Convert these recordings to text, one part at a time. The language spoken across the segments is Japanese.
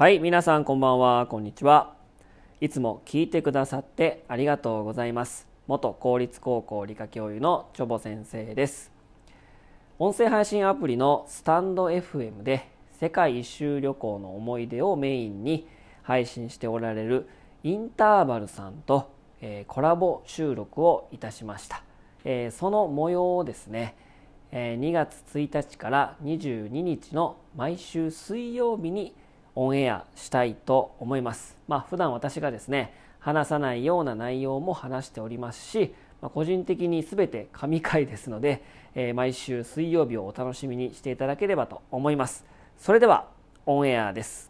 はい皆さんこんばんは。こんにちは。いつも聞いてくださってありがとうございます。元公立高校理科教諭のチョボ先生です。音声配信アプリのスタンド FM で世界一周旅行の思い出をメインに配信しておられるインターバルさんと、えーコラボ収録をいたしました、えーその模様をですねえー2月1日から22日の毎週水曜日にオンエアしたいと思います。まあ普段私がですね話さないような内容も話しておりますし、まあ個人的に全て神回ですので、えー毎週水曜日をお楽しみにしていただければと思います。それではオンエアです。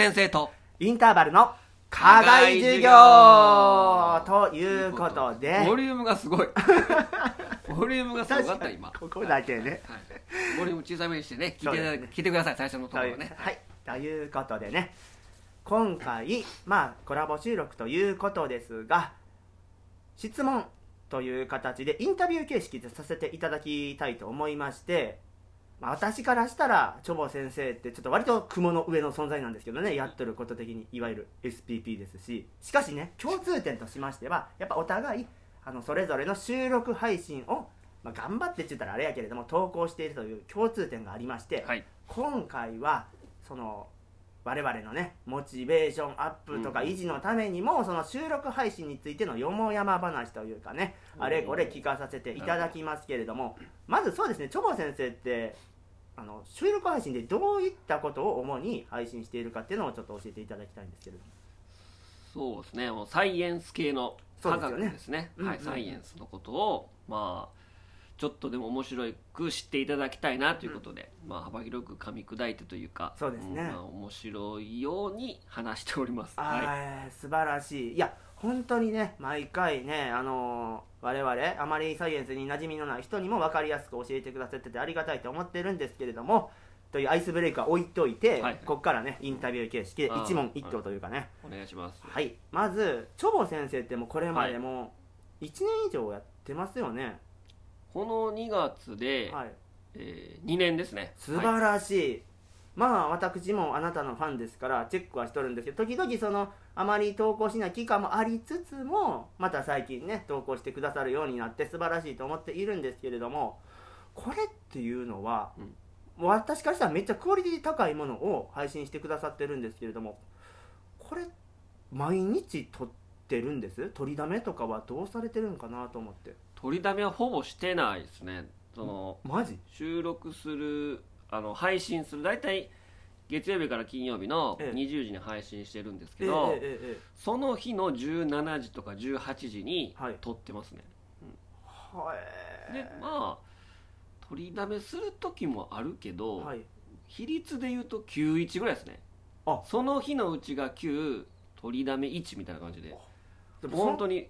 先生と。インターバルの課外授業。ということで。ボリュームがすごい。ボリュームがすごかった今。ここだけね。はい、ボリューム小さめにしてね聞いてね。聞いてください最初のところね。はい。ということでね。今回まあコラボ収録ということですが質問という形でインタビュー形式でさせていただきたいと思いまして、まあ、私からしたらチョボ先生ってちょっと割と雲の上の存在なんですけどねやってること的にいわゆる SPP ですし。しかしね共通点としましてはやっぱお互いあのそれぞれの収録配信を、まあ、頑張ってって言ったらあれやけれども投稿しているという共通点がありまして、はい。今回はその我々のねモチベーションアップとかうん。維持のためにも、その収録配信についてのよもやま話というかねあれこれ聞かさせていただきますけれどもまずそうですねチョボ先生ってあの収録配信でどういったことを主に配信しているかっていうのをちょっと教えていただきたいんですけれども。そうですね。もうサイエンス系の科学ですよね。ですね。うんうん。はい、サイエンスのことをまあちょっとでも面白く知っていただきたいなということで、まあ、幅広く噛み砕いてというかそうですね。んまあ、面白いように話しております。あはい。ー素晴らしい。いや本当にね毎回ねあのー我々あまりサイエンスに馴染みのない人にも分かりやすく教えてくださっててありがたいと思ってるんですけれどもというアイスブレイクは置いといて、はい。ここからねインタビュー形式で一問一答というかね。お願いします。はい、まずチョボ先生ってもうこれまでも1年以上やってますよね。この2月で、はい。えー、2年ですね。素晴らしい、まあ私もあなたのファンですからチェックはしとるんですけど時々そのあまり投稿しない期間もありつつもまた最近ね投稿してくださるようになって素晴らしいと思っているんですけれどもこれっていうのは、もう私からしたらめっちゃクオリティ高いものを配信してくださってるんですけれどもこれ毎日撮ってるんです？取りだめとかはどうされてるんかなと思って。取りだめはほぼしてないですね。そのマジ？収録するあの配信する大体月曜日から金曜日のええ。20時に配信してるんですええけど、ええええその日の17時とか18時にはい。撮ってますね、はいでまあ取りだめする時もあるけど、はい。比率で言うと91ぐらいですね。あ。その日のうちが9取りだめ1みたいな感じで。でも本当に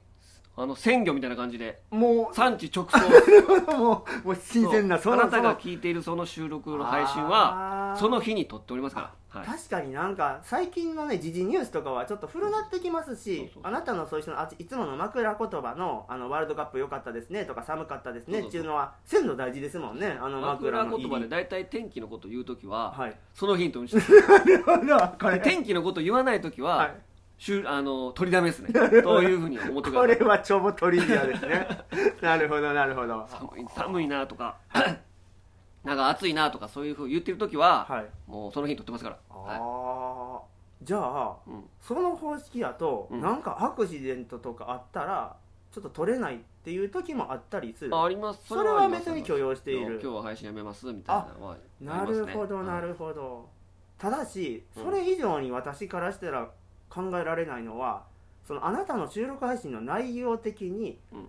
あの鮮魚みたいな感じでも産地直送。う もうもう新鮮なそう。あなたがそ聞いているその収録の配信はその日に撮っておりますから、はい、確かになんか最近のね時事ニュースとかはちょっと古なってきますしあなたのそういう人のあいつもの枕言葉のあのワールドカップ良かったですねとか寒かったですねっていうのは鮮度大事ですもんねあの枕言葉で大体天気のこと言う時は、はい。そのヒントにして 天気のこと言わない時は、はいしゅあの取りだめですね。というふうに思ってくこださい。れは超ボトリビアですね。なるほどなるほど。寒い寒いなとか なんか暑いなとかそういうふうに言ってる時は、はい。もうその日に撮ってますから、あはあじゃあいうん、その方式やと、うん。なんかアクシデントとかあったらちょっと取れないっていう時もあったりする。ああります。それは別に許容している。今日は配信やめます。みたいなのはなるほどなるるほど。ただしうん。それ以上に私からしたら考えられないのはそのあなたの収録配信の内容的に、うん。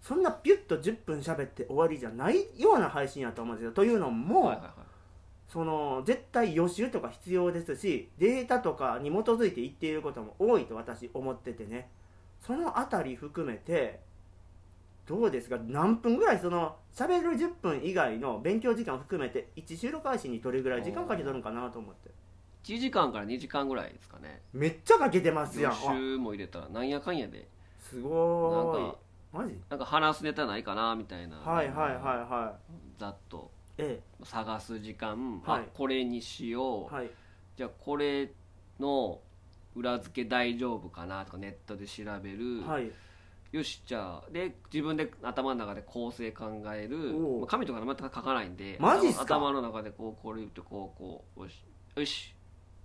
そんなピュッと10分喋って終わりじゃないような配信やと思うんですよ。というのも、はいはいはい。その絶対予習とか必要ですしデータとかに基づいて言っていることも多いと私思っててね。そのあたり含めてどうですか？何分ぐらいその喋る10分以外の勉強時間含めて1収録配信にどれぐらい時間かけとるんかなと思って1時間から2時間ぐらいですかね。めっちゃかけてますやん。予あ習も入れたらなんやかんやで。すごーい。なんかマジ？なんか話すネタないかなみたいな。はいはいはいはざっと。いえ。探す時間、はい。あこれにしよう、えはい。じゃあこれの裏付け大丈夫かなとかネットで調べる、はい。よしじゃあで自分で頭の中で構成考える。おう。まあ紙とか全く書かないんでマジっすか？頭の中でこうこれ言ってこうこうよし。よし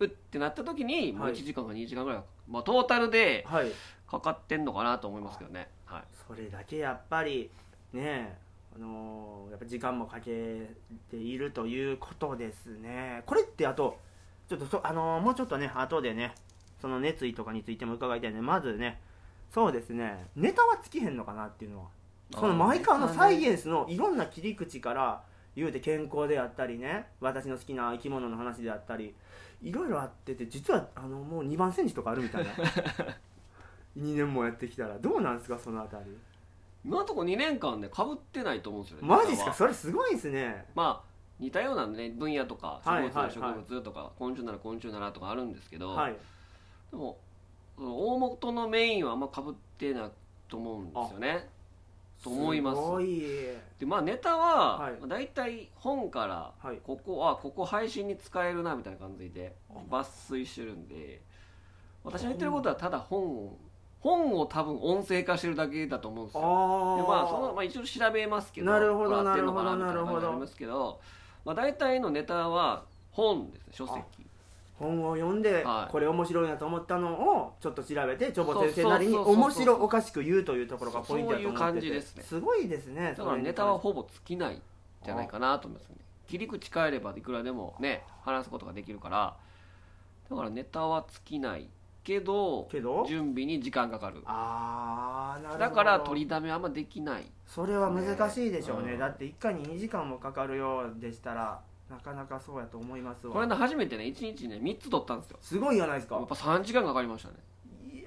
うってなった時にもうはい1時間か2時間ぐらい、まあ、トータルではい。かかってんのかなと思いますけどね、はい、それだけやっぱりねあのーやっぱ時間もかけているということですね。これってあとちょっとそあのーもうちょっとね後でねその熱意とかについても伺いたいねまずねそうですねネタはつきへんのかなっていうのは。その毎回のサイエンスのいろんな切り口から言うて健康であったりね私の好きな生き物の話であったりいろいろあってて実はあのもう2番煎じとかあるみたいな。2年もやってきたら。どうなんですかそのあたり。今のところ2年間でかぶってないと思うんですよねマジっすか？それすごいですね。まあ似たような、ね、分野とか植はい物なら植はい。物とか、昆虫なら昆虫ならとかあるんですけど、はい。でも大元のメインはあんまかぶってないと思うんですよねと思います。すごい。でまあネタは、はい。まあ、大体本からはい。ここあここ配信に使えるなみたいな感じで抜粋してるんで私の言ってることはただ本を本を多分音声化してるだけだと思うんですよ。ああでまあその、まあ、一応調べますけどなるほどこれ合ってんのかなみたい感じになりますけど、まあ、大体のネタは本ですね書籍本を読んではい。これ面白いなと思ったのをちょっと調べてチョボ先生なりにそうそうそうそう面白おかしく言うというところがポイントだと思ってて。そういう感じですね。すごいですねだからネタはほぼ尽きないんじゃないかなと思いますね。切り口変えればいくらでもね話すことができるから。だからネタは尽きないけどけど？準備に時間かかる。ああなるほど。だから取りだめあんまできない。それは難しいでしょうね、うんだって1回に2時間もかかるようでしたらなかなかそうやと思いますわ。これね初めてね1日ね3つ取ったんですよ。すごいじゃないですか。やっぱ3時間かかりましたね。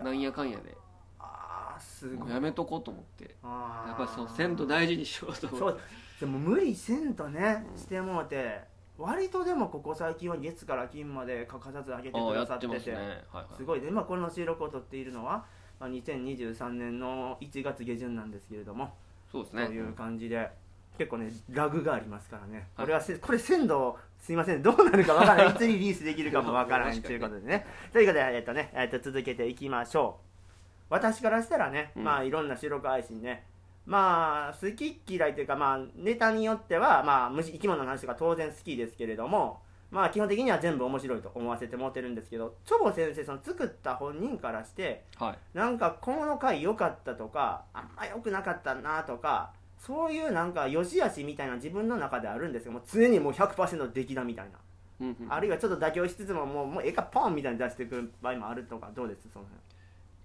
なんやかんやで。あーすごい。やめとこうと思って。あー。やっぱりその鮮度大事にしようと思って。でも無理せんとねしてもうて割とでもここ最近は月から金まで欠かさず上げてくださってて。すね。はいはい。すごい。で、まあ、この収録を撮っているのは、まあ、2023年の1月下旬なんですけれども、そうですね。という感じで結構ねラグがありますからね、はい。これはせこれ鮮度すいません。どうなるかわからない。いつリリースできるかもわからないということでね。ということで、えっとねえっと続けていきましょう。私からしたらね、うん。まあいろんな収録配信ね。まあ好き嫌いというかまあネタによってはまあ虫生き物の話とか当然好きですけれどもまあ基本的には全部面白いと思わせてもらってるんですけどチョボ先生その作った本人からしてはい。なんかこの回良かったとかあんま良くなかったなとかそういうなんか良し悪しみたいな自分の中であるんですけどもう常にもう100%出来だみたいな、うんうんあるいはちょっと妥協しつつももうもうええかポンみたいに出していく場合もあるとかどうです？その辺。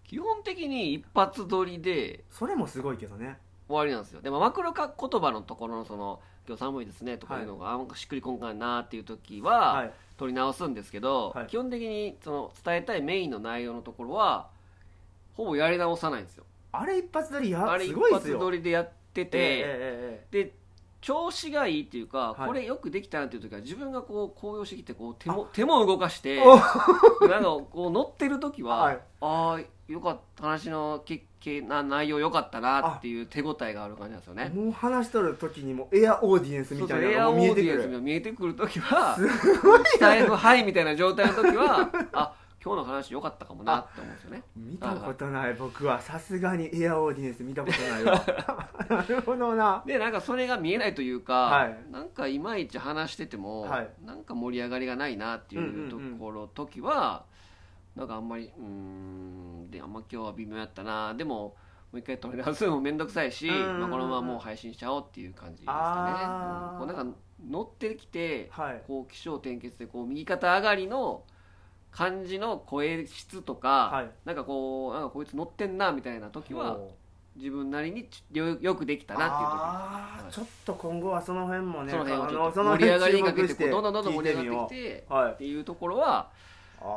基本的に一発撮りでそれもすごいけどね。終わりなんですよ。でもマクロか言葉のところのその「今日寒いですね」とかいうのがあんましっくりこんかんなっていう時は、はい。撮り直すんですけど、はい。基本的にその伝えたいメインの内容のところはほぼやり直さないんですよ。あれ一発撮りやあれ一すごいですよ。発撮りでやってて、えええええで調子がいいっていうか、はい。これよくできたなっていう時は自分がこう高揚してきてこう手も手も動かしてお。なんかこう乗ってる時は、はい。ああよかった話のけけな内容良かったなっていう手応えがある感じなんですよね。えもう話しとる時にもエアオーディエンスみたいなエアオのがもう見えーディエンスが見えてくる時はスタイフハイみたいな状態の時は あ今日の話良かったかもなって思うんですよね。見たことない僕は。さすがにエアオーディエンス見たことないわ。なるほどな。でなんかそれが見えないというか、はい。なんかいまいち話してても、はい。なんか盛り上がりがないなっていうところ、時はなんかあんまりうーんであんま今日は微妙やったな。でももう一回撮り直すのも面倒くさいし、まあ、このままもう配信しちゃおうっていう感じですかね、うん。こうなんか乗ってきてはい。こう起承転結でこう右肩上がりの感じの声質とか、はい。なんかこうなんかこいつ乗ってんなみたいな時はお自分なりにちよよくできたなっていう時。はい。ちょっと今後はその辺もねその辺を盛り上がりにかけてどんどんどんどん盛り上がってきてはいっていうところは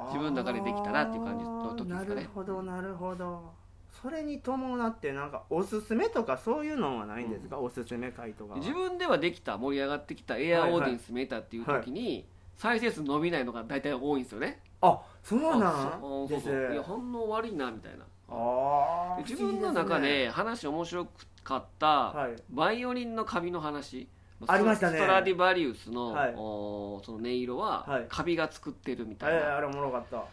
自分の中でできたなっていう感じの時ですかね。なるほどなるほど。それに伴ってなんかおすすめとかそういうのはないんですか、おすすめ回とかは。自分ではできた盛り上がってきたエアオーディエンス見えたっていう時に再生数伸びないのが大体多いんですよね。あそうなんですうそういや反応悪いなみたいな。あ自分の中で話面白かったはい。バイオリンのカビの話。ありましたね。ストラディバリウスの,、はい。おその音色ははい。カビが作ってるみたいな、えーあれおもろかった。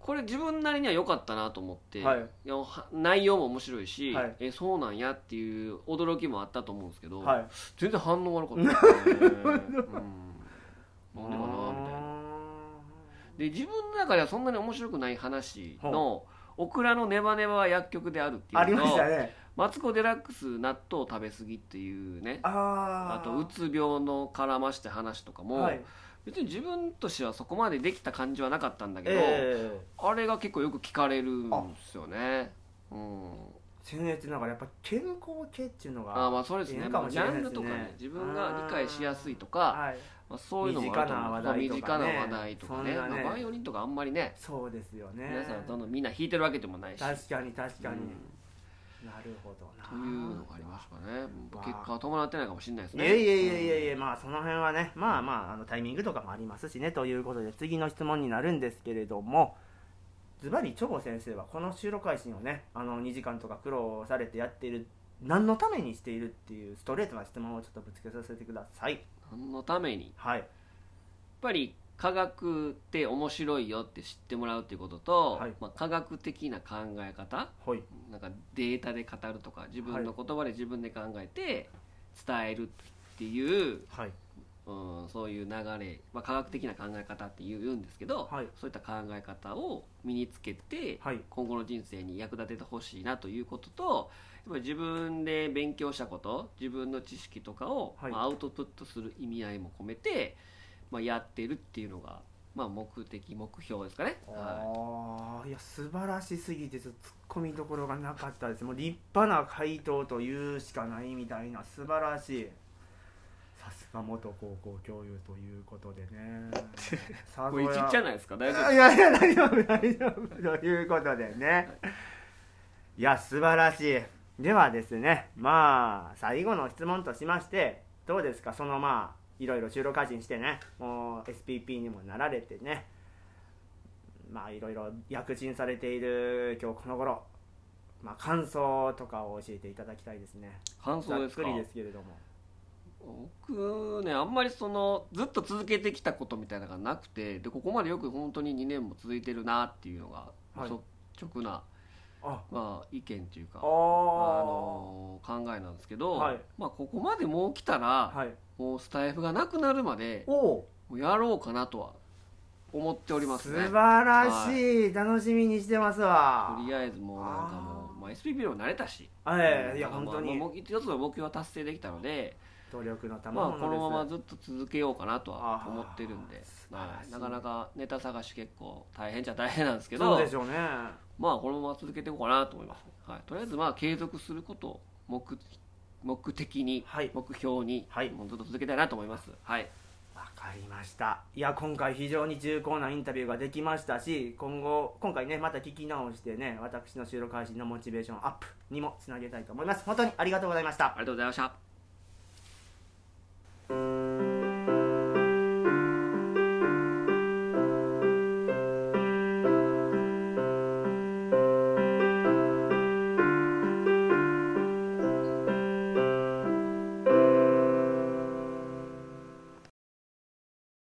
これ自分なりには良かったなと思って、はい。やは内容も面白いし、はい。えそうなんやっていう驚きもあったと思うんですけど、はい。全然反応悪かった。ね、うん、なんでかなみたいな。で自分の中ではそんなに面白くない話の「オクラのネバネバは薬局である」ってありいうのとましたね「マツコ・デラックス納豆食べ過ぎ」っていうねあー。あとうつ病の絡まして話とかも、はい。別に自分としてはそこまでできた感じはなかったんだけど、えあれが結構よく聞かれるんですよね。うん。ー、僭越ながらやっぱ健康系っていうのがあーまあそうですね。いいかもしジれないですね。ャンルとかね自分が理解しやすいとかはいまあ、そういうのもあると思う。身近な話題とかね。ね。ね。まあ、バイオリンとかあんまりねそうですよね。皆さんどんどんみんな弾いてるわけでもないし。確かに確かに、うん。なるほどな。というのがありますかね。まあ。結果は伴ってないかもしれないですいねやいやいやいやいや、まあその辺はねまあまああのタイミングとかもありますしね。ということで次の質問になるんですけれどもズバリチョボ先生はこの収録配信をねあの2時間とか苦労されてやっている何のためにしているっていうストレートな質問をちょっとぶつけさせてください。何のために？やっはいぱり科学って面白いよって知ってもらうっていうことと、はい。まあ、科学的な考え方はい。なんかデータで語るとか自分の言葉で自分で考えて伝えるっていう、はいうん、そういう流れ、まあ、科学的な考え方って言うんですけど、はい。そういった考え方を身につけて、はい。今後の人生に役立ててほしいなということとやっぱり自分で勉強したこと自分の知識とかを、はい。まあアウトプットする意味合いも込めて、まあ、やってるっていうのが、まあ、目的目標ですかね。はああいや素晴らしすぎてちょっと突っ込みどころがなかったです。もう立派な回答というしかないみたいな素晴らしい。さすが元高校教諭ということでね。これちっちゃないですか？大丈夫いやいや大丈夫大丈夫ということでね。いや素晴らしい。ではですねまあ最後の質問としましてどうですか？そのまあいろいろ収録配信してねもう SPP にもなられてね。まあいろいろ躍進されている今日この頃。まあ感想とかを教えていただきたいですね。感想ですか？ざっくりですけれども僕ねあんまりそのずっと続けてきたことみたいなのがなくてでここまでよく本当に2年も続いてるなっていうのが、はい。率直な、あ。まあ、意見というかああの考えなんですけど、はい。まあ、ここまでもう来たら、はい。もうスタイフがなくなるまでおおもうやろうかなとは思っております素ね晴らしい、楽しみにしてますわ。とりあえずもうなんかもうまあ、SPP にも慣れたし、ええいや本当に。もう一つの目標は達成できたので、努力の賜まこのままずっと続けようかなとは思ってるんで、はい。なかなかネタ探し結構大変じゃ大変なんですけど。そうでしょうね。まあこのまま続けていこうかなと思います、はい、とりあえずまあ継続することを目目的に、はい。目標に、はい。もうずっと続けたいなと思います。はい。わかりました。いや今回非常に重厚なインタビューができましたし今後今回ねまた聞き直してね私の収録配信のモチベーションアップにもつなげたいと思います。本当にありがとうございました。ありがとうございました Thank you.